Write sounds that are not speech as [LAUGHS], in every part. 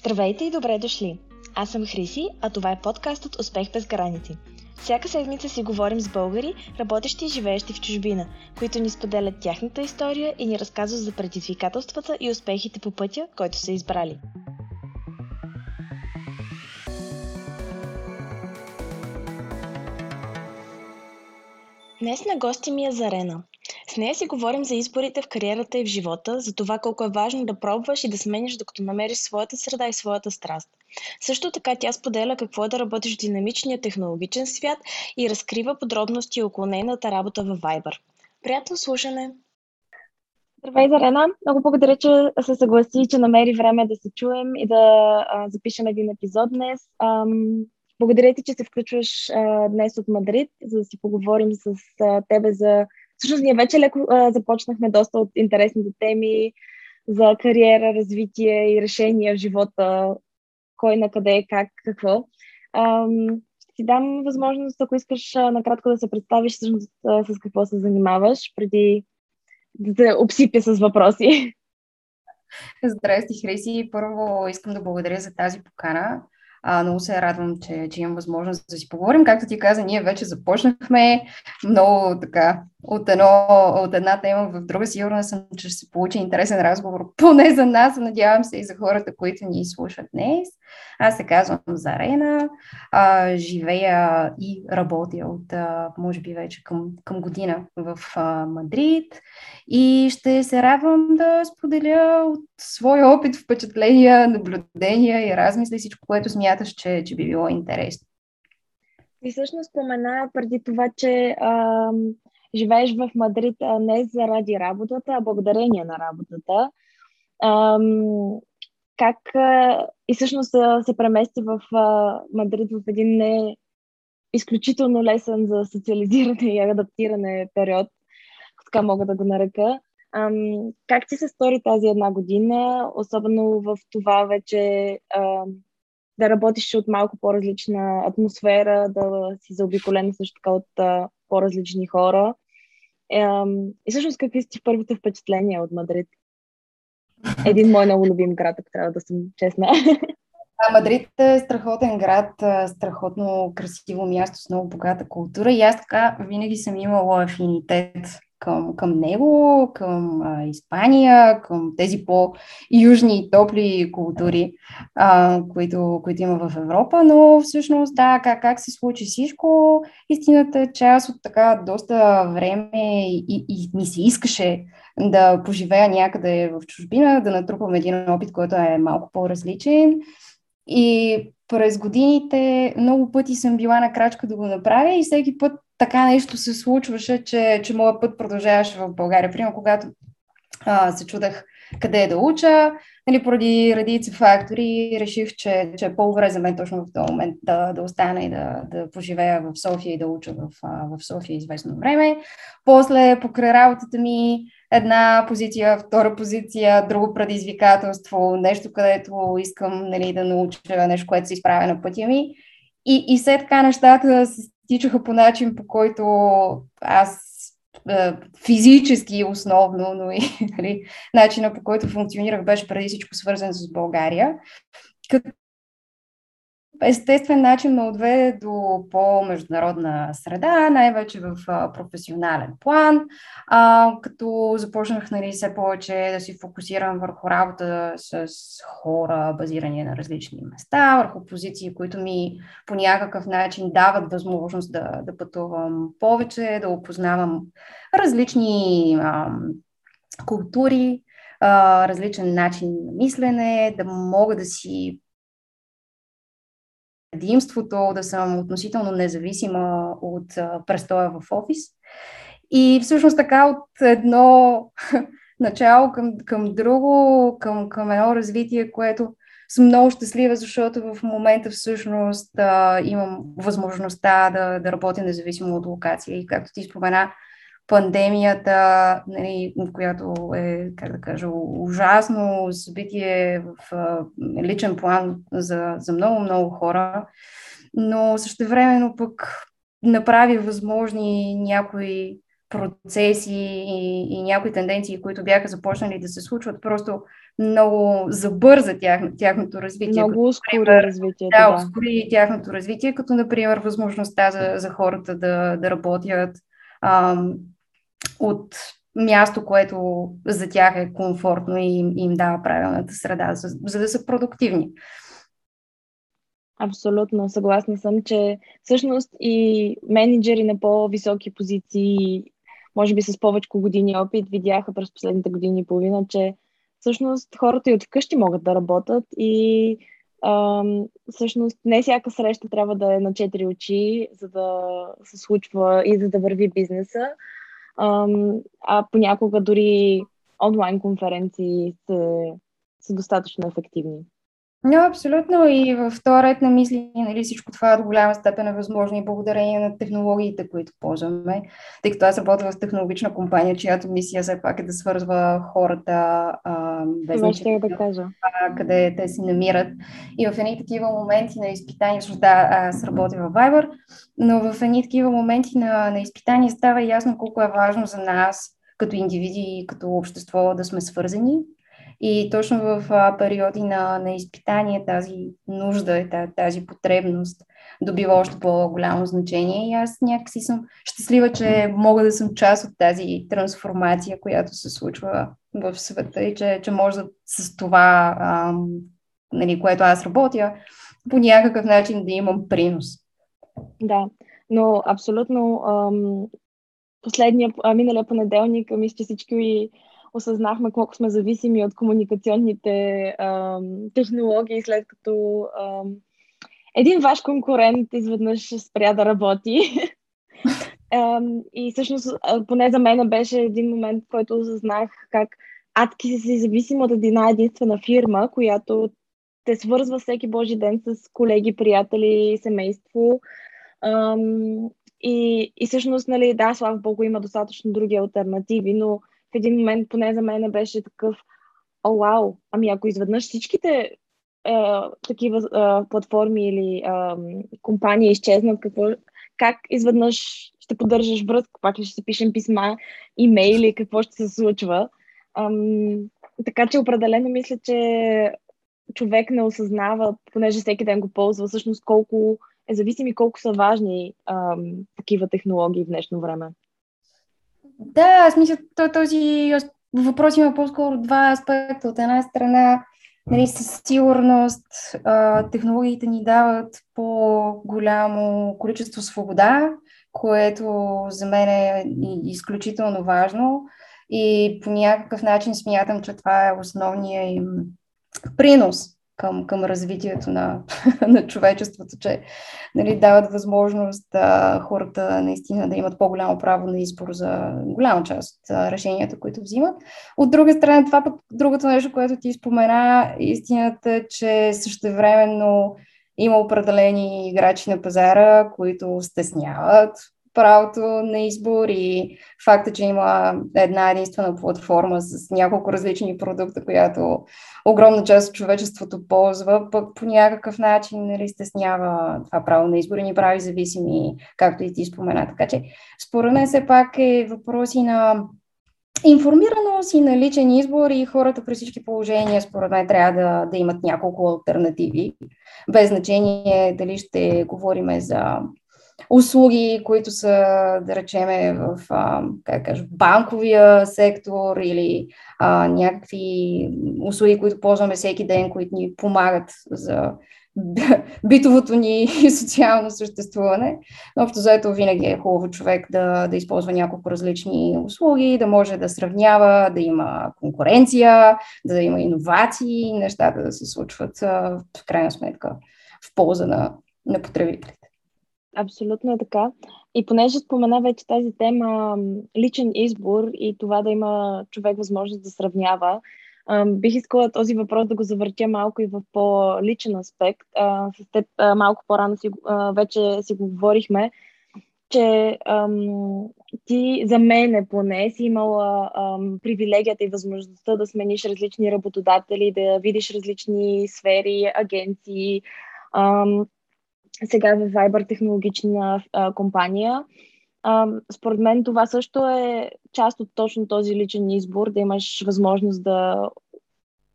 Здравейте и добре дошли! Аз съм Хриси, а това е подкастът Успех без граници. Всяка седмица си говорим с българи, работещи и живеещи в чужбина, които ни споделят тяхната история и ни разказват за предизвикателствата и успехите по пътя, който са избрали. Днес на гости ми е Зарена. С нея си говорим за изборите в кариерата и в живота, за това колко е важно да пробваш и да сменяш, докато намериш своята среда и своята страст. Също така тя споделя какво е да работиш в динамичния технологичен свят и разкрива подробности около нейната работа в Viber. Приятно слушане! Здравей, Зарена! Много благодаря, че се съгласи, че намери време да се чуем и да а, запишем един епизод днес. Ам, благодаря ти, че се включваш а, днес от Мадрид, за да си поговорим с а, тебе за Всъщност ние вече леко а, започнахме доста от интересните теми за кариера, развитие и решения в живота, кой на къде, как, какво. Ам, ще ти дам възможност, ако искаш а, накратко да се представиш всъщност а, с какво се занимаваш, преди да те обсипя с въпроси. Здрасти, Хриси. Първо искам да благодаря за тази покана. А, много се радвам, че, че имам възможност да си поговорим. Както ти каза, ние вече започнахме много така от, едно, от една тема в друга. Сигурна съм, че ще се получи интересен разговор, [LAUGHS] поне за нас, надявам се и за хората, които ни слушат днес. Аз се казвам Зарена, а, живея и работя от, а, може би, вече към, към година в а, Мадрид и ще се радвам да споделя от своя опит, впечатления, наблюдения и размисли всичко, което смяташ, че, че би било интересно. И всъщност спомена преди това, че а, живееш в Мадрид не заради работата, а благодарение на работата. А, как и всъщност се премести в а, Мадрид в един не изключително лесен за социализиране и адаптиране период, така мога да го нарека. Ам, как ти се стори тази една година, особено в това вече а, да работиш от малко по-различна атмосфера, да си заобиколена също така от а, по-различни хора. Ам, и всъщност какви са ти първите впечатления от Мадрид? Един мой много любим град, ако трябва да съм честна. А, Мадрид е страхотен град, страхотно красиво място с много богата култура и аз така винаги съм имала афинитет към, към него, към а, Испания, към тези по-южни и топли култури, а, които, които има в Европа, но всъщност да, как, как се случи всичко, истината е част от така доста време и, и ми се искаше да поживея някъде в чужбина, да натрупам един опит, който е малко по-различен. И през годините много пъти съм била на крачка да го направя и всеки път така нещо се случваше, че, че моят път продължаваше в България. Примерно, когато а, се чудах къде да уча, нали, поради редица фактори, реших, че, че е по-добре за мен точно в този момент да, да остана и да, да поживея в София и да уча в, в София известно време. После, покрай работата ми, една позиция, втора позиция, друго предизвикателство, нещо, където искам нали, да науча нещо, което се изправя на пътя ми. И, и все така нещата се стичаха по начин, по който аз физически основно, но и нали, начина по който функционирах беше преди всичко свързан с България. Като естествен начин ме отведе до по-международна среда, най-вече в професионален план, а, като започнах нали, все повече да си фокусирам върху работа с хора, базирани на различни места, върху позиции, които ми по някакъв начин дават възможност да, да пътувам повече, да опознавам различни а, култури, а, различен начин на мислене, да мога да си предимството да съм относително независима от престоя в офис. И всъщност така от едно [LAUGHS] начало към, към друго, към, към едно развитие, което съм много щастлива, защото в момента всъщност а, имам възможността да, да работя независимо от локация. И както ти спомена, пандемията, нали, която е, как да кажа, ужасно събитие в личен план за, за много-много хора, но същевременно пък направи възможни някои процеси и, и някои тенденции, които бяха започнали да се случват, просто много забърза тях, тяхното развитие. Много ускори развитието. Да, да, ускори тяхното развитие, като например възможността за, за хората да, да работят ам, от място, което за тях е комфортно и им, им дава правилната среда, за, за да са продуктивни. Абсолютно, съгласна съм, че всъщност и менеджери на по-високи позиции, може би с повече години опит, видяха през последните години и половина, че всъщност хората и от вкъщи могат да работят и ам, всъщност не всяка среща трябва да е на четири очи, за да се случва и за да върви бизнеса, а понякога дори онлайн конференции са, са достатъчно ефективни. Но абсолютно и в този ред на мисли нали, всичко това до голяма степен е възможно и благодарение на технологиите, които ползваме. Тъй като аз работя в технологична компания, чиято мисия все пак е да свързва хората а, без значение да кажа. къде те се намират. И в едни такива моменти на изпитания, защото да, аз работя в Viber, но в едни такива моменти на, на изпитания става ясно колко е важно за нас като индивиди и като общество да сме свързани, и точно в периоди на, на изпитание тази нужда, тази потребност добива още по-голямо значение. И аз някакси съм щастлива, че мога да съм част от тази трансформация, която се случва в света и че, че може да с това, ам, нали, което аз работя, по някакъв начин да имам принос. Да, но абсолютно ам, последния, а, миналия понеделник, мисля, че всички осъзнахме колко сме зависими от комуникационните а, технологии, след като а, един ваш конкурент изведнъж спря да работи. [LAUGHS] и всъщност, поне за мен беше един момент, в който осъзнах как адки си зависим от една единствена фирма, която те свързва всеки Божи ден с колеги, приятели, семейство. И, и всъщност, нали, да, слава Богу, има достатъчно други альтернативи, но в един момент поне за мен беше такъв, о, вау, ами ако изведнъж всичките е, такива е, платформи или е, компании изчезнат, какво, как изведнъж ще поддържаш връзка, пак ли ще се пишем писма, имейли, какво ще се случва. Ам, така че определено мисля, че човек не осъзнава, понеже всеки ден го ползва, всъщност колко е зависим и колко са важни ам, такива технологии в днешно време. Да, мисля, то, този въпрос има по-скоро два аспекта. От една страна, нали, със сигурност а, технологиите ни дават по-голямо количество свобода, което за мен е изключително важно. И по някакъв начин смятам, че това е основният им принос към, към развитието на, [LAUGHS] на човечеството, че нали, дават възможност да, хората наистина да имат по-голямо право на избор за голяма част от решенията, които взимат. От друга страна, това пък другото нещо, което ти спомена, истината е, че същевременно има определени играчи на пазара, които стесняват правото на избор и факта, че има една единствена платформа с няколко различни продукта, която огромна част от човечеството ползва, пък по някакъв начин нали, стеснява това право на избор и ни прави зависими, както и ти спомена. Така че, според мен, все пак е въпроси на информираност и на личен избор и хората при всички положения, според мен, трябва да, да имат няколко альтернативи, без значение дали ще говорим за услуги, които са, да речеме, в как кажа, банковия сектор или а, някакви услуги, които ползваме всеки ден, които ни помагат за [LAUGHS] битовото ни и социално съществуване. Но общо заето винаги е хубаво човек да, да използва няколко различни услуги, да може да сравнява, да има конкуренция, да има иновации, нещата да се случват в крайна сметка в полза на, на потребителите. Абсолютно е така. И понеже спомена вече тази тема личен избор и това да има човек възможност да сравнява, бих искала този въпрос да го завъртя малко и в по-личен аспект. С теб малко по-рано си, вече си го говорихме, че ам, ти за мен поне си имала ам, привилегията и възможността да смениш различни работодатели, да видиш различни сфери, агенции, ам, сега в Viber технологична а, компания. А, според мен това също е част от точно този личен избор, да имаш възможност да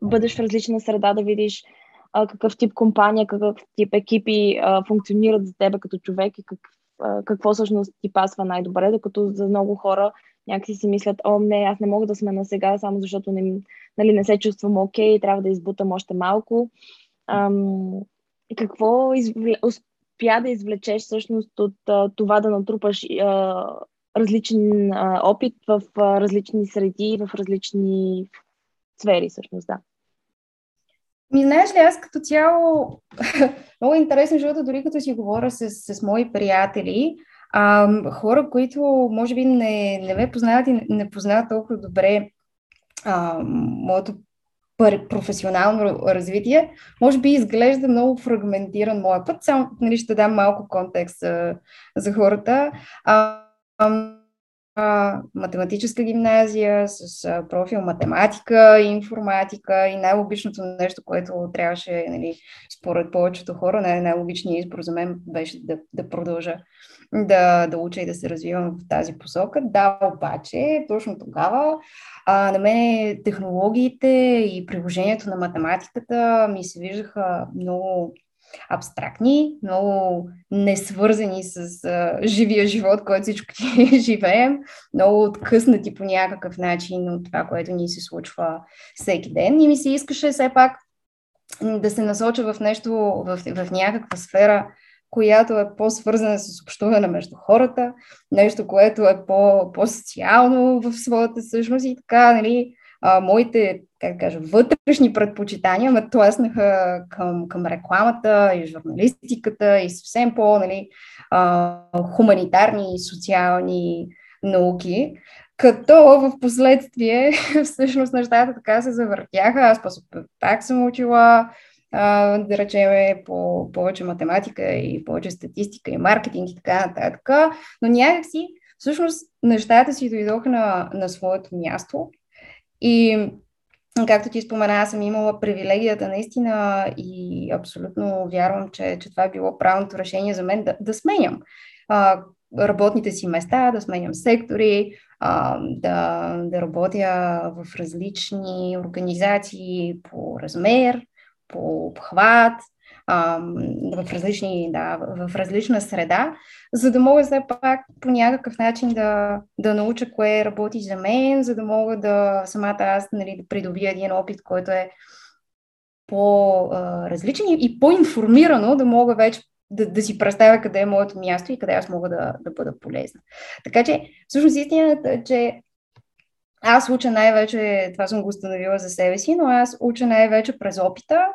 бъдеш в различна среда, да видиш а, какъв тип компания, какъв тип екипи а, функционират за теб като човек и как, а, какво всъщност ти пасва най-добре, докато за много хора някакси си мислят, о, не, аз не мога да сме на сега, само защото не, нали, не се чувствам окей, okay, трябва да избутам още малко. Ам, какво извле, успя да извлечеш всъщност от а, това да натрупаш а, различен а, опит в а, различни среди, в различни сфери, всъщност, да. Ми, знаеш ли, аз като цяло, [LAUGHS] много интересно, защото дори като си говоря с, с мои приятели, а, хора, които може би не, не ме познават и не, не познават толкова добре а, моето професионално развитие, може би изглежда много фрагментиран моя път. Само нали, ще дам малко контекст за, за хората. А, а, математическа гимназия с а, профил математика, информатика и най-логичното нещо, което трябваше, нали, според повечето хора, най- най-логичният избор за мен беше да, да продължа да, да уча и да се развивам в тази посока. Да, обаче, точно тогава а, на мен технологиите и приложението на математиката ми се виждаха много абстрактни, много несвързани с а, живия живот, който всички [LAUGHS] живеем, много откъснати по някакъв начин от това, което ни се случва всеки ден. И ми се искаше все пак да се насоча в нещо, в, в някаква сфера, която е по-свързана с общуване между хората, нещо, което е по- по-социално в своята същност и така, нали, а, моите, как да кажа, вътрешни предпочитания ме тласнаха към, към рекламата и журналистиката и съвсем по, нали, а, хуманитарни и социални науки. Като в последствие [LAUGHS] всъщност нещата така се завъртяха. Аз пак съм учила да речем, по повече математика и повече статистика и маркетинг и така нататък. Но някакси, всъщност, нещата си дойдоха на, на своето място. И както ти спомена, аз съм имала привилегията наистина и абсолютно вярвам, че, че това е било правилното решение за мен да, да сменям а, работните си места, да сменям сектори, а, да, да работя в различни организации по размер, по обхват, в, различни, да, в различна среда, за да мога все пак по някакъв начин да, да науча кое работи за мен, за да мога да самата аз нали, да придобия един опит, който е по-различен и по-информирано да мога вече да, да си представя къде е моето място и къде аз мога да, да бъда полезна. Така че, всъщност, истината е, че аз уча най-вече, това съм го установила за себе си, но аз уча най-вече през опита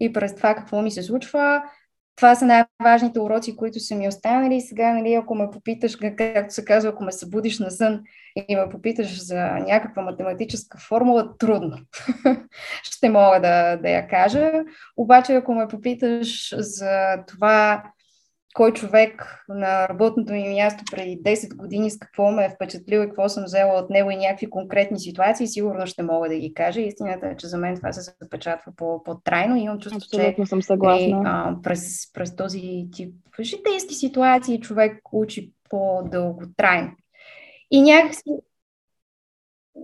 и през това какво ми се случва. Това са най-важните уроци, които са ми останали. Сега, нали, ако ме попиташ, както се казва, ако ме събудиш на сън и ме попиташ за някаква математическа формула, трудно. [LAUGHS] Ще мога да, да я кажа. Обаче, ако ме попиташ за това кой човек на работното ми място преди 10 години с какво ме е впечатлил и какво съм взела от него и някакви конкретни ситуации, сигурно ще мога да ги кажа. Истината е, че за мен това се запечатва по-трайно и имам чувство, Абсолютно че съм съгласна. Е, а, през, през този тип житейски ситуации човек учи по-дълго трайно. И някакси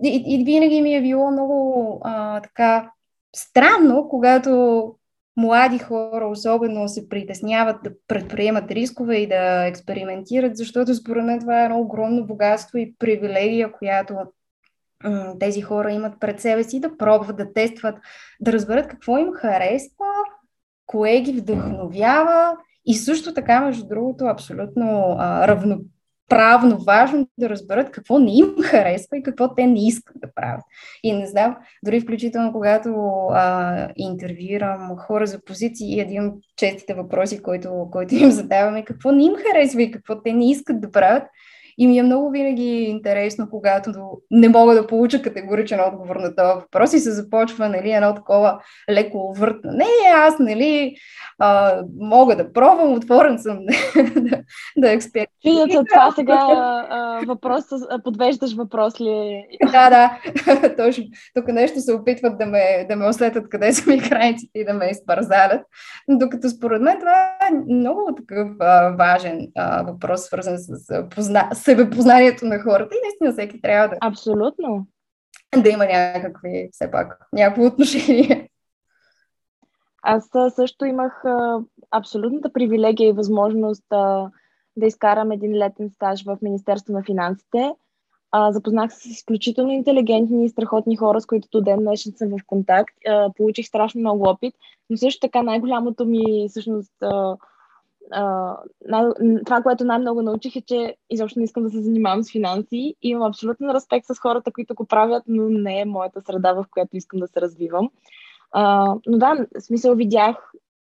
и, и винаги ми е било много а, така странно, когато млади хора особено се притесняват да предприемат рискове и да експериментират, защото според мен това е едно огромно богатство и привилегия, която тези хора имат пред себе си, да пробват, да тестват, да разберат какво им харесва, кое ги вдъхновява и също така, между другото, абсолютно а, равно, правно важно да разберат какво не им харесва и какво те не искат да правят. И не знам, дори включително когато а, интервюирам хора за позиции, един от честите въпроси, който, който им задаваме, какво не им харесва и какво те не искат да правят, и ми е много винаги интересно, когато не мога да получа категоричен отговор на този въпрос и се започва нали, едно такова леко въртане. Не, аз нали, а, мога да пробвам, отворен съм [LAUGHS] да, да експериментирам. Чудят това сега а, въпрос, подвеждаш въпрос ли? да, да, [LAUGHS] точно. Тук нещо се опитват да ме, да ме усетят къде са ми [LAUGHS] границите и да ме изпързалят. Докато според мен това е много такъв а, важен а, въпрос, свързан с, позна, себепознанието на хората и наистина всеки трябва да... Абсолютно. Да има някакви, все пак, някакво отношение. Аз също имах а, абсолютната привилегия и възможност а, да изкарам един летен стаж в Министерство на финансите. А, запознах се с изключително интелигентни и страхотни хора, с които до ден днешен съм в контакт. А, получих страшно много опит, но също така най-голямото ми всъщност а, а, това, което най-много научих е, че изобщо не искам да се занимавам с финанси. Имам абсолютно респект с хората, които го правят, но не е моята среда, в която искам да се развивам. А, но да, в смисъл видях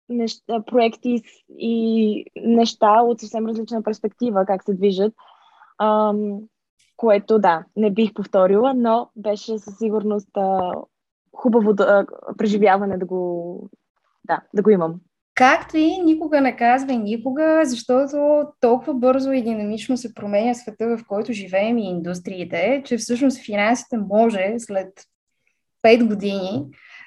неща, проекти и неща от съвсем различна перспектива, как се движат. А, което да, не бих повторила, но беше със сигурност а, хубаво да, преживяване да го, да, да го имам. Както и никога не казвай никога, защото толкова бързо и динамично се променя света, в който живеем и индустриите, че всъщност финансите може след 5 години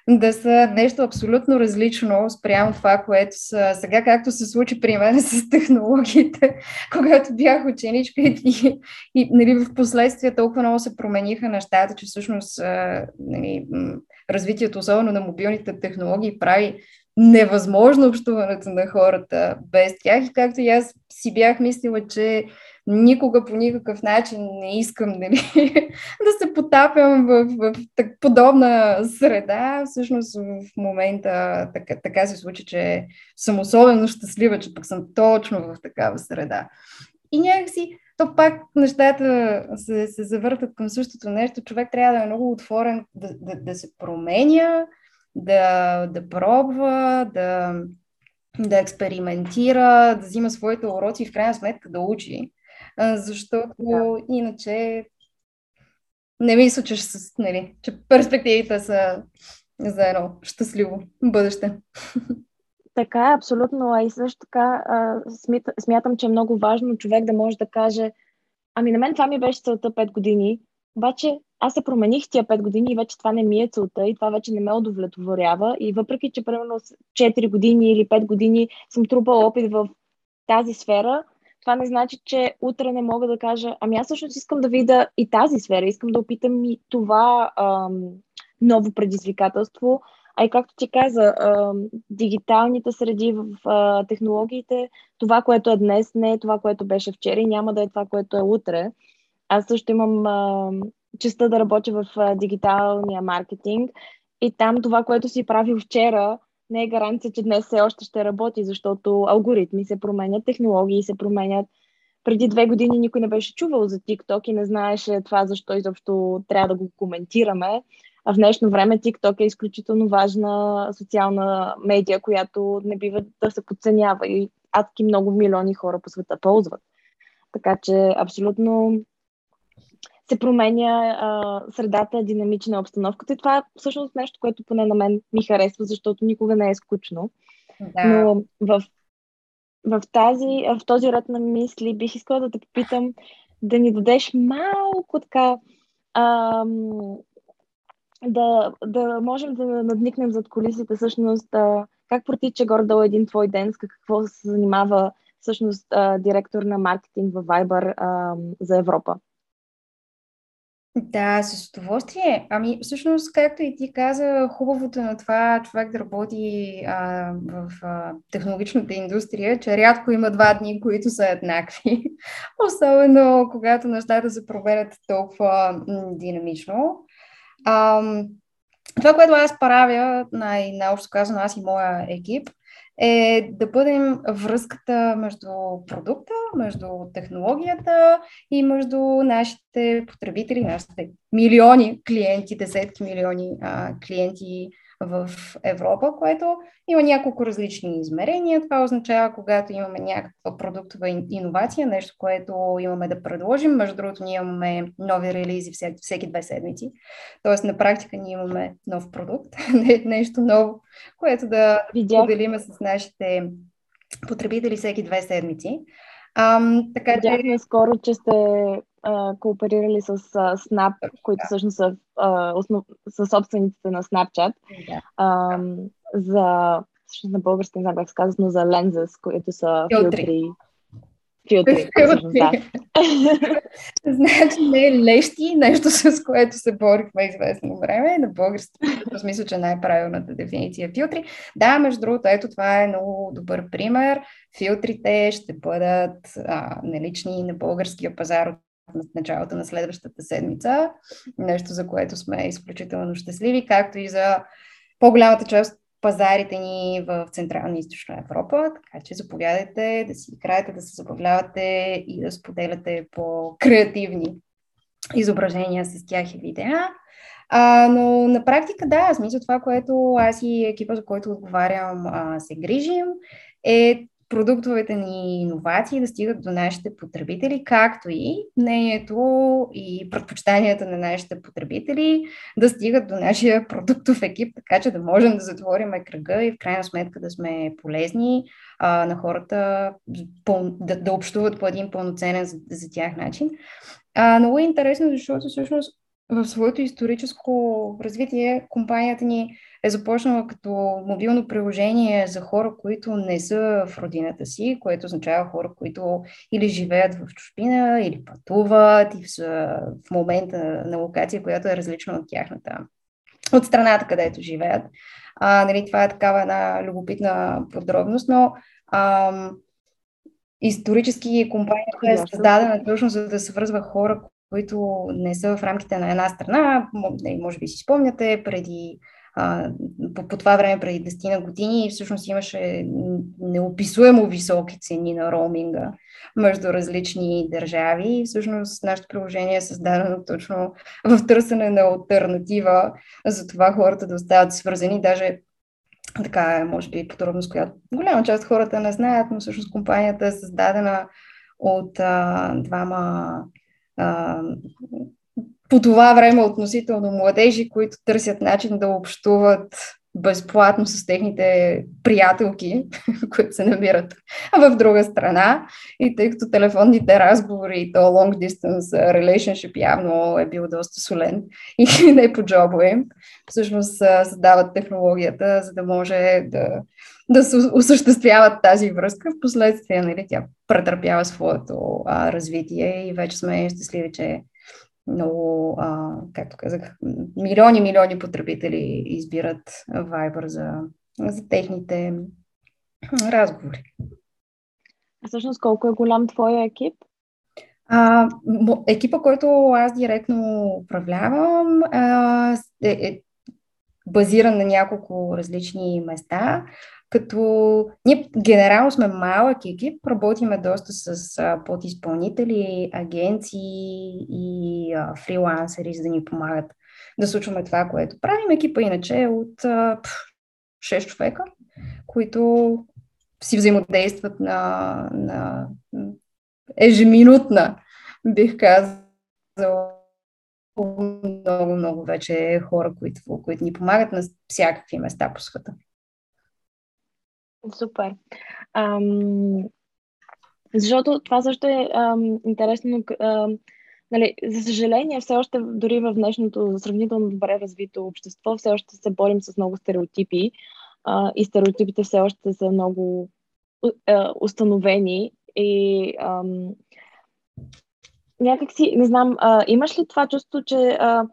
да са нещо абсолютно различно спрямо това, което са сега, както се случи при мен [LAUGHS] с технологиите, когато бях ученичка и, и, и нали, в последствие толкова много се промениха нещата, че всъщност нали, развитието, особено на мобилните технологии, прави невъзможно общуването на хората без тях. И както и аз си бях мислила, че никога по никакъв начин не искам нали, [LAUGHS] да се потапям в, в, в подобна среда. Всъщност в момента така, така се случи, че съм особено щастлива, че пък съм точно в такава среда. И някакси то пак нещата се, се завъртат към същото нещо. Човек трябва да е много отворен да, да, да се променя, да, да пробва, да, да експериментира, да взима своите уроци и в крайна сметка да учи. Защото да. иначе не мисля, че, нали, че перспективите са за едно щастливо бъдеще. Така е, абсолютно. А и също така смятам, че е много важно човек да може да каже ами на мен това ми беше целта 5 години, обаче аз се промених тия 5 години и вече това не ми е целта и това вече не ме удовлетворява. И въпреки, че примерно 4 години или 5 години съм трупала опит в тази сфера, това не значи, че утре не мога да кажа, ами аз всъщност искам да видя и тази сфера, искам да опитам и това ам, ново предизвикателство. А и както ти каза, ам, дигиталните среди в а, технологиите, това, което е днес, не е това, което беше вчера и няма да е това, което е утре. Аз също имам ам, честа да работя в дигиталния маркетинг и там това, което си правил вчера, не е гаранция, че днес все още ще работи, защото алгоритми се променят, технологии се променят. Преди две години никой не беше чувал за TikTok и не знаеше това защо изобщо трябва да го коментираме. А в днешно време TikTok е изключително важна социална медия, която не бива да се подценява и адски много милиони хора по света ползват. Така че абсолютно се променя а, средата, динамична обстановката. И това е всъщност нещо, което поне на мен ми харесва, защото никога не е скучно. Да. Но в, в, тази, в този ред на мисли бих искала да те попитам да ни дадеш малко така ам, да, да можем да надникнем зад колисите всъщност а, как протича горе-долу един твой ден, с какво се занимава всъщност а, директор на маркетинг в Viber а, за Европа. Да, с удоволствие. Ами, всъщност, както и ти каза, хубавото на това човек да работи а, в а, технологичната индустрия, че рядко има два дни, които са еднакви. [LAUGHS] Особено когато нещата се проверят толкова м, динамично. А, това, което аз правя, най- най-общо казано, аз и моя екип, е да бъдем връзката между продукта, между технологията и между нашите потребители, нашите милиони клиенти, десетки милиони а, клиенти в Европа, което има няколко различни измерения. Това означава, когато имаме някаква продуктова иновация, нещо, което имаме да предложим. Между другото, ние имаме нови релизи всеки, всеки две седмици. Тоест, на практика ние имаме нов продукт, [LAUGHS] нещо ново, което да поделиме с нашите потребители всеки две седмици. Ам, така Видяхме че... скоро, че сте а, кооперирали с а, Snap, които всъщност са, а, основ... са собствениците на Snapchat. Да. А, за, всъщност на български не знам как се казва, но за lenses, които са филтри. Филтри. [LAUGHS] да. [LAUGHS] значи не лещи, нещо с което се борихме известно време. На български, в смисъл, че най-правилната дефиниция е филтри. Да, между другото, ето това е много добър пример. Филтрите ще бъдат а, налични на българския пазар от началото на следващата седмица. Нещо, за което сме изключително щастливи, както и за по-голямата част пазарите ни в Централна и Източна Европа, така че заповядайте да си играете, да се забавлявате и да споделяте по-креативни изображения с тях и видеа. А, но на практика да, смисъл това, което аз и екипа, за който отговарям, а, се грижим, е продуктовете ни иновации да стигат до нашите потребители, както и мнението и предпочитанията на нашите потребители да стигат до нашия продуктов екип, така че да можем да затворим кръга и в крайна сметка да сме полезни а, на хората да, да общуват по един пълноценен за, за тях начин. А, много е интересно, защото всъщност в своето историческо развитие компанията ни е започнала като мобилно приложение за хора, които не са в родината си, което означава хора, които или живеят в чужбина, или пътуват и са в момента на локация, която е различна от тяхната, от страната, където живеят. А, нали, това е такава една любопитна подробност, но ам, исторически компанията е създадена точно за да свързва хора, които не са в рамките на една страна. Може би си спомняте, преди по, по това време, преди 10 на години, всъщност имаше неописуемо високи цени на роуминга между различни държави. И всъщност нашето приложение е създадено точно в търсене на альтернатива за това хората да остават свързани. Даже така е, може би, подробност, която голяма част от хората не знаят, но всъщност компанията е създадена от а, двама а, по това време относително младежи, които търсят начин да общуват безплатно с техните приятелки, [LAUGHS] които се намират в друга страна. И тъй като телефонните разговори и то long distance relationship явно е бил доста солен [LAUGHS] и не по джобове, всъщност създават технологията, за да може да, да се осъществяват тази връзка. Впоследствие нали, тя претърпява своето а, развитие и вече сме щастливи, че много, а, както казах, милиони, милиони потребители избират Viber за, за техните разговори. А всъщност колко е голям твоя екип? А, екипа, който аз директно управлявам, а, е, е базиран на няколко различни места като ние генерално сме малък екип, работиме доста с а, подизпълнители, агенции и а, фрилансери, за да ни помагат да случваме това, което правим. Екипа иначе е от а, 6 човека, които си взаимодействат на, на ежеминутна, бих казала, много, много вече хора, които, които ни помагат на всякакви места по света. Супер. Ам, защото това също е ам, интересно. Ам, нали, за съжаление, все още дори в днешното сравнително добре развито общество, все още се борим с много стереотипи а, и стереотипите все още са много а, установени и ам, някакси, не знам, а, имаш ли това чувство, че а,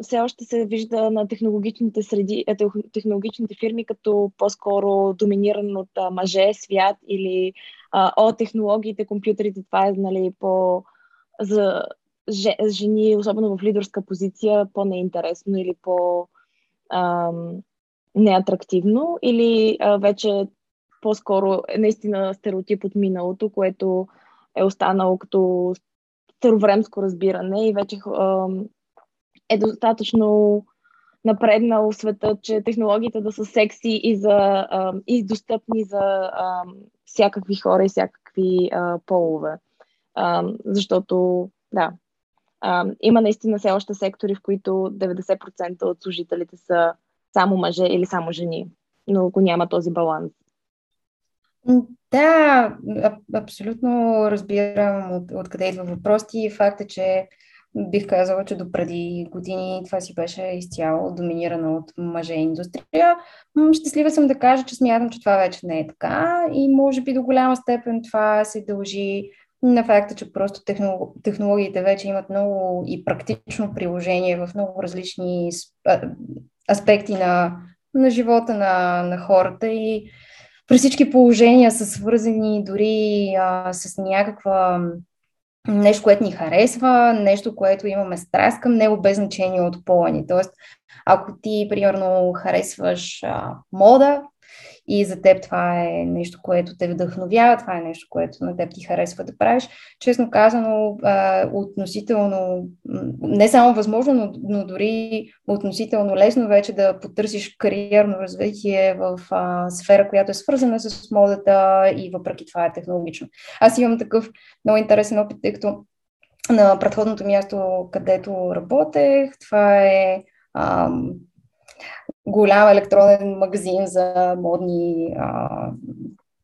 все още се вижда на технологичните среди, е, технологичните фирми като по-скоро доминиран от а, мъже свят или а, о, технологиите, компютрите, това е нали, по за жени, особено в лидерска позиция, по-неинтересно или по а, неатрактивно или а, вече по-скоро е наистина стереотип от миналото, което е останало като старовремско разбиране и вече е достатъчно напреднал света, че технологиите да са секси и, за, и достъпни за всякакви хора и всякакви полове. Защото, да, има наистина все още сектори, в които 90% от служителите са само мъже или само жени, но ако няма този баланс. Да, аб- абсолютно разбирам от, откъде идва въпрос и факта, че бих казала, че до преди години това си беше изцяло доминирано от мъже индустрия. Щастлива съм да кажа, че смятам, че това вече не е така и може би до голяма степен това се дължи на факта, че просто технологиите вече имат много и практично приложение в много различни аспекти на, на живота на, на хората и при всички положения са свързани дори а, с някаква нещо, което ни харесва, нещо, което имаме страст към него, без значение от пола ни. Тоест, ако ти, примерно, харесваш а, мода, и за теб това е нещо, което те вдъхновява, това е нещо, което на теб ти харесва да правиш. Честно казано, относително, не само възможно, но, дори относително лесно вече да потърсиш кариерно развитие в сфера, която е свързана с модата и въпреки това е технологично. Аз имам такъв много интересен опит, тъй като на предходното място, където работех, това е голям електронен магазин за модни а,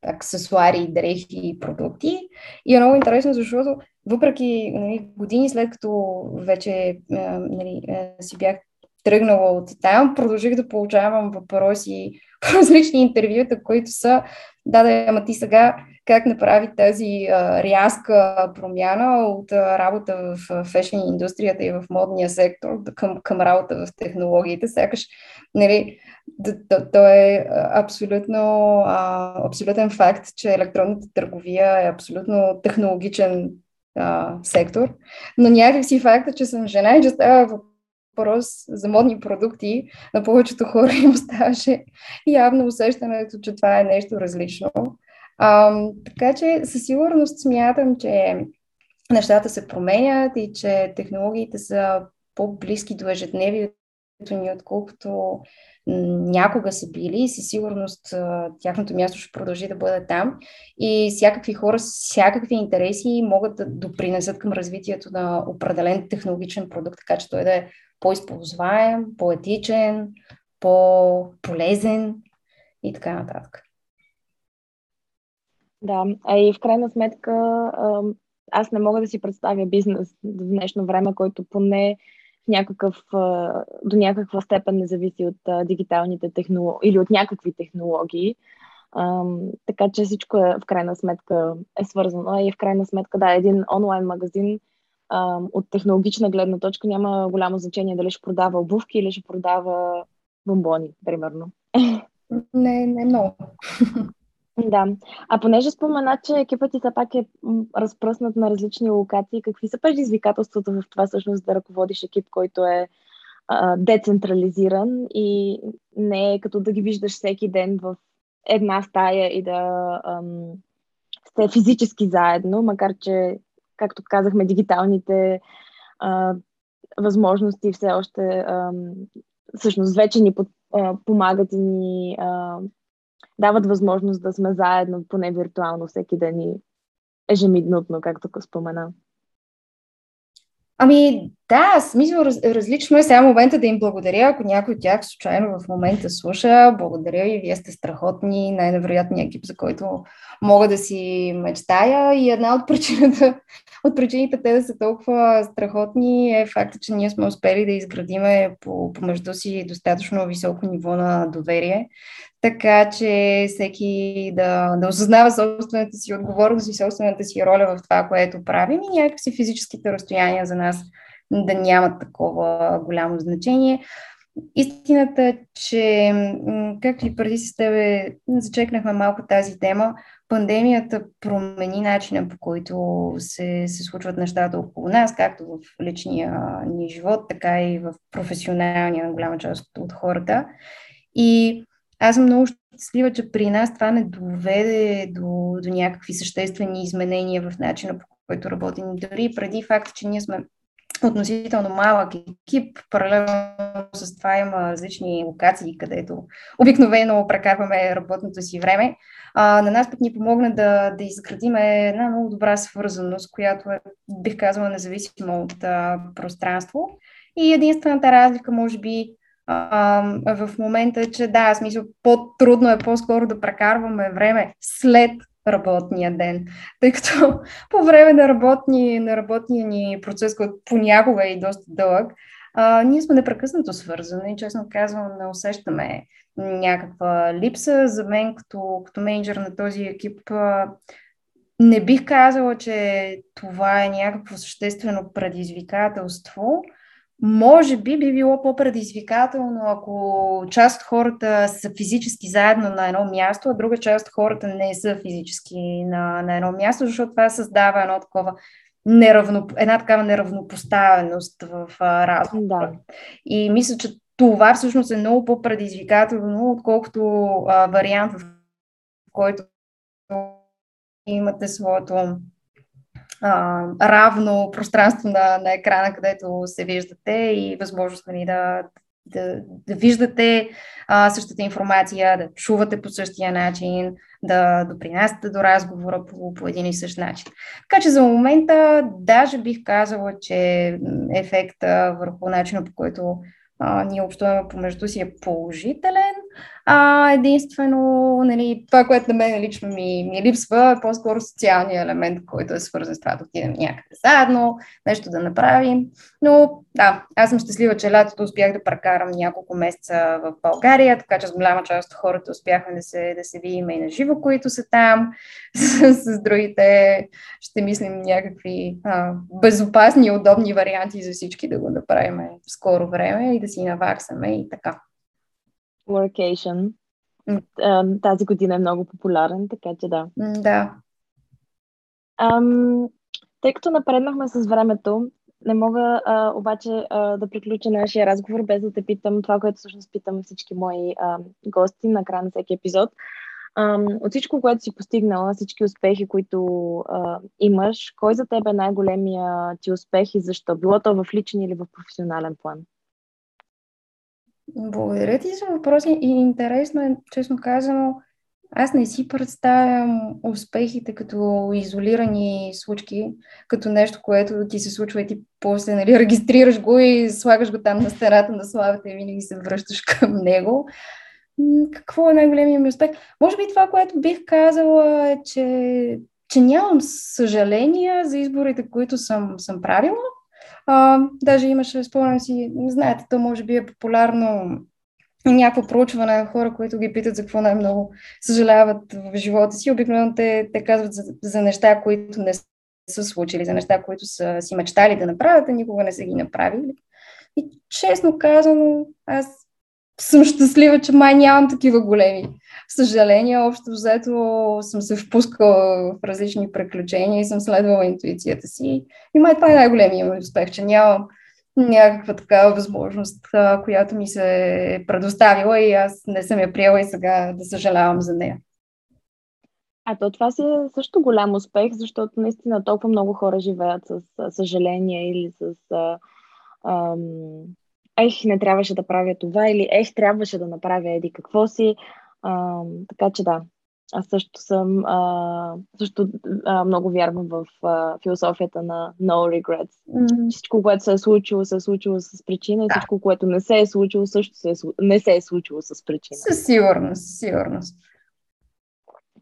аксесуари, дрехи и продукти. И е много интересно, защото въпреки нали, години след като вече нали, си бях тръгнала от там, продължих да получавам въпроси по [LAUGHS] различни интервюта, които са, да, да, ама ти сега как направи тази а, рязка промяна от а, работа в фешн индустрията и в модния сектор към, към работа в технологиите. Сякаш, нали, то, то, то е абсолютно, а, абсолютен факт, че електронната търговия е абсолютно технологичен а, сектор, но някакси факта, че съм жена и че става въпрос за модни продукти, на повечето хора [LAUGHS] им оставаше явно усещането, че това е нещо различно. Така че със сигурност смятам, че нещата се променят и че технологиите са по-близки до ежедневието ни, отколкото някога са били и със сигурност тяхното място ще продължи да бъде там и всякакви хора с всякакви интереси могат да допринесат към развитието на определен технологичен продукт, така че той да е по-използваем, по-етичен, по-полезен и така нататък. Да, а и в крайна сметка аз не мога да си представя бизнес в днешно време, който поне в някакъв, до някаква степен не зависи от дигиталните технологии или от някакви технологии. така че всичко е в крайна сметка е свързано. И в крайна сметка, да, един онлайн магазин от технологична гледна точка няма голямо значение дали ще продава обувки или ще продава бомбони, примерно. Не, не много. Да. А понеже спомена, че екипът ти все пак е разпръснат на различни локации, какви са предизвикателствата в това всъщност да ръководиш екип, който е а, децентрализиран и не е като да ги виждаш всеки ден в една стая и да ам, сте физически заедно, макар че, както казахме, дигиталните а, възможности все още ам, всъщност вече ни под, а, помагат и ни а, дават възможност да сме заедно, поне виртуално, всеки ден и ежеминутно, както спомена. Ами да, смисъл раз, различно е сега момента да им благодаря, ако някой от тях случайно в момента слуша. Благодаря и вие сте страхотни, най-невероятният екип, за който мога да си мечтая. И една от причината, от причините те да са толкова страхотни е факта, че ние сме успели да изградиме по, помежду си достатъчно високо ниво на доверие така че всеки да, да осъзнава собствената си отговорност и собствената си роля в това, което правим и някакси физическите разстояния за нас да нямат такова голямо значение. Истината е, че, както и преди с тебе зачекнахме малко тази тема, пандемията промени начина по който се, се случват нещата около нас, както в личния ни живот, така и в професионалния на голяма част от хората. И аз съм много щастлива, че при нас това не доведе до, до някакви съществени изменения в начина по който работим. Дори преди факта, че ние сме относително малък екип, паралелно с това има различни локации, където обикновено прекарваме работното си време. А, на нас пък ни помогна да, да изградим една много добра свързаност, която е, бих казала, независимо от а, пространство. И единствената разлика, може би, а, в момента, че да, смисъл, по-трудно е по-скоро да прекарваме време след работния ден. Тъй като [LAUGHS] по време на, работни, на работния ни процес, който понякога е и доста дълъг, а, ние сме непрекъснато свързани. Честно казвам, не усещаме някаква липса. За мен, като, като менеджер на този екип, а, не бих казала, че това е някакво съществено предизвикателство. Може би би било по-предизвикателно, ако част от хората са физически заедно на едно място, а друга част от хората не са физически на, на едно място, защото това създава едно такова неравно, една такава неравнопоставеност в разговора. Да. И мисля, че това всъщност е много по-предизвикателно, отколкото а, вариант, в който имате своето а, равно пространство на, на екрана, където се виждате и възможност нали, да, да, да виждате а, същата информация, да чувате по същия начин, да допринасяте до разговора по, по един и същ начин. Така че за момента даже бих казала, че ефекта върху начина по който а, ние общуваме помежду си е положителен. А, единствено, нали, това, което на мен лично ми, ми липсва, е по-скоро социалния елемент, който е свързан с това да отидем някъде заедно, нещо да направим. Но да, аз съм щастлива, че лятото успях да прекарам няколко месеца в България, така че с голяма част от хората успяхме да се, да се видим и на живо, които са там. С, с другите ще мислим някакви а, безопасни и удобни варианти за всички да го направим скоро време и да си наваксаме и така. Workation. Тази година е много популярен, така че да. Да. Ам, тъй като напреднахме с времето, не мога а, обаче а, да приключа нашия разговор без да те питам това, което всъщност питам всички мои а, гости на края на всеки епизод. А, от всичко, което си постигнала, всички успехи, които а, имаш, кой за теб е най-големия ти успех и защо? Било то в личен или в професионален план? Благодаря ти за въпроси и интересно е, честно казано, аз не си представям успехите като изолирани случки, като нещо, което ти се случва и ти после нали, регистрираш го и слагаш го там на стената на славата и винаги се връщаш [LAUGHS] към него. Какво е най-големият ми успех? Може би това, което бих казала е, че, че нямам съжаления за изборите, които съм, съм правила а, даже имаше, спомням си, знаете, то може би е популярно някакво проучване на хора, които ги питат за какво най-много съжаляват в живота си. Обикновено те, те казват за, за неща, които не са случили, за неща, които са си мечтали да направят, а никога не са ги направили. И честно казано, аз съм щастлива, че май нямам такива големи съжаления. Общо взето съм се впускала в различни приключения и съм следвала интуицията си. И май това е най-големия ми успех, че нямам някаква такава възможност, която ми се е предоставила и аз не съм я приела и сега да съжалявам за нея. А то това си е също голям успех, защото наистина толкова много хора живеят с съжаление или с ам, ех, не трябваше да правя това или ех, трябваше да направя еди какво си. А, така че да, аз също съм, а, също а, много вярвам в а, философията на no regrets. Mm-hmm. Всичко, което се е случило, се е случило с причина и да. всичко, което не се е случило, също се е, не се е случило с причина. Със сигурност, със сигурност.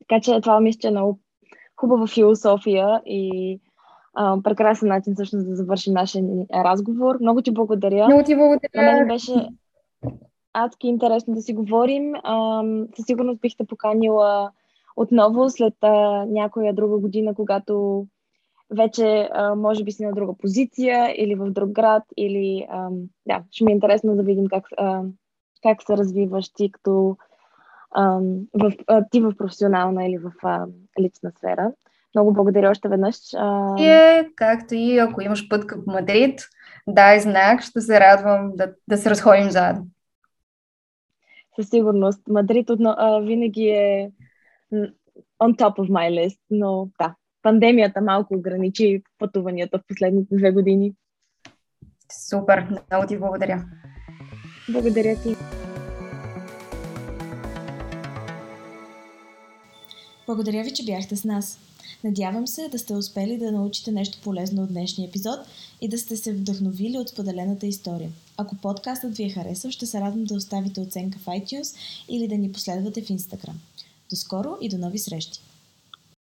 Така че това мисля, че е много хубава философия и а, прекрасен начин всъщност да завършим нашия разговор. Много ти благодаря. Много ти благодаря. На мен беше адски интересно да си говорим. А, със сигурност бих те поканила отново след а, някоя друга година, когато вече а, може би си на друга позиция или в друг град, или а, да, ще ми е интересно да видим как, а, как се развиваш ти като а, в, а, ти в професионална или в а, лична сфера. Много благодаря още веднъж. А... Е, както и ако имаш път към Мадрид, дай знак, ще се радвам да, да се разходим заедно. Със сигурност. Мадрид отно, а, винаги е on top of my list, но да, пандемията малко ограничи пътуванията в последните две години. Супер, много ти благодаря. Благодаря ти. Благодаря ви, че бяхте с нас. Надявам се да сте успели да научите нещо полезно от днешния епизод и да сте се вдъхновили от споделената история. Ако подкастът ви е харесал, ще се радвам да оставите оценка в iTunes или да ни последвате в Instagram. До скоро и до нови срещи!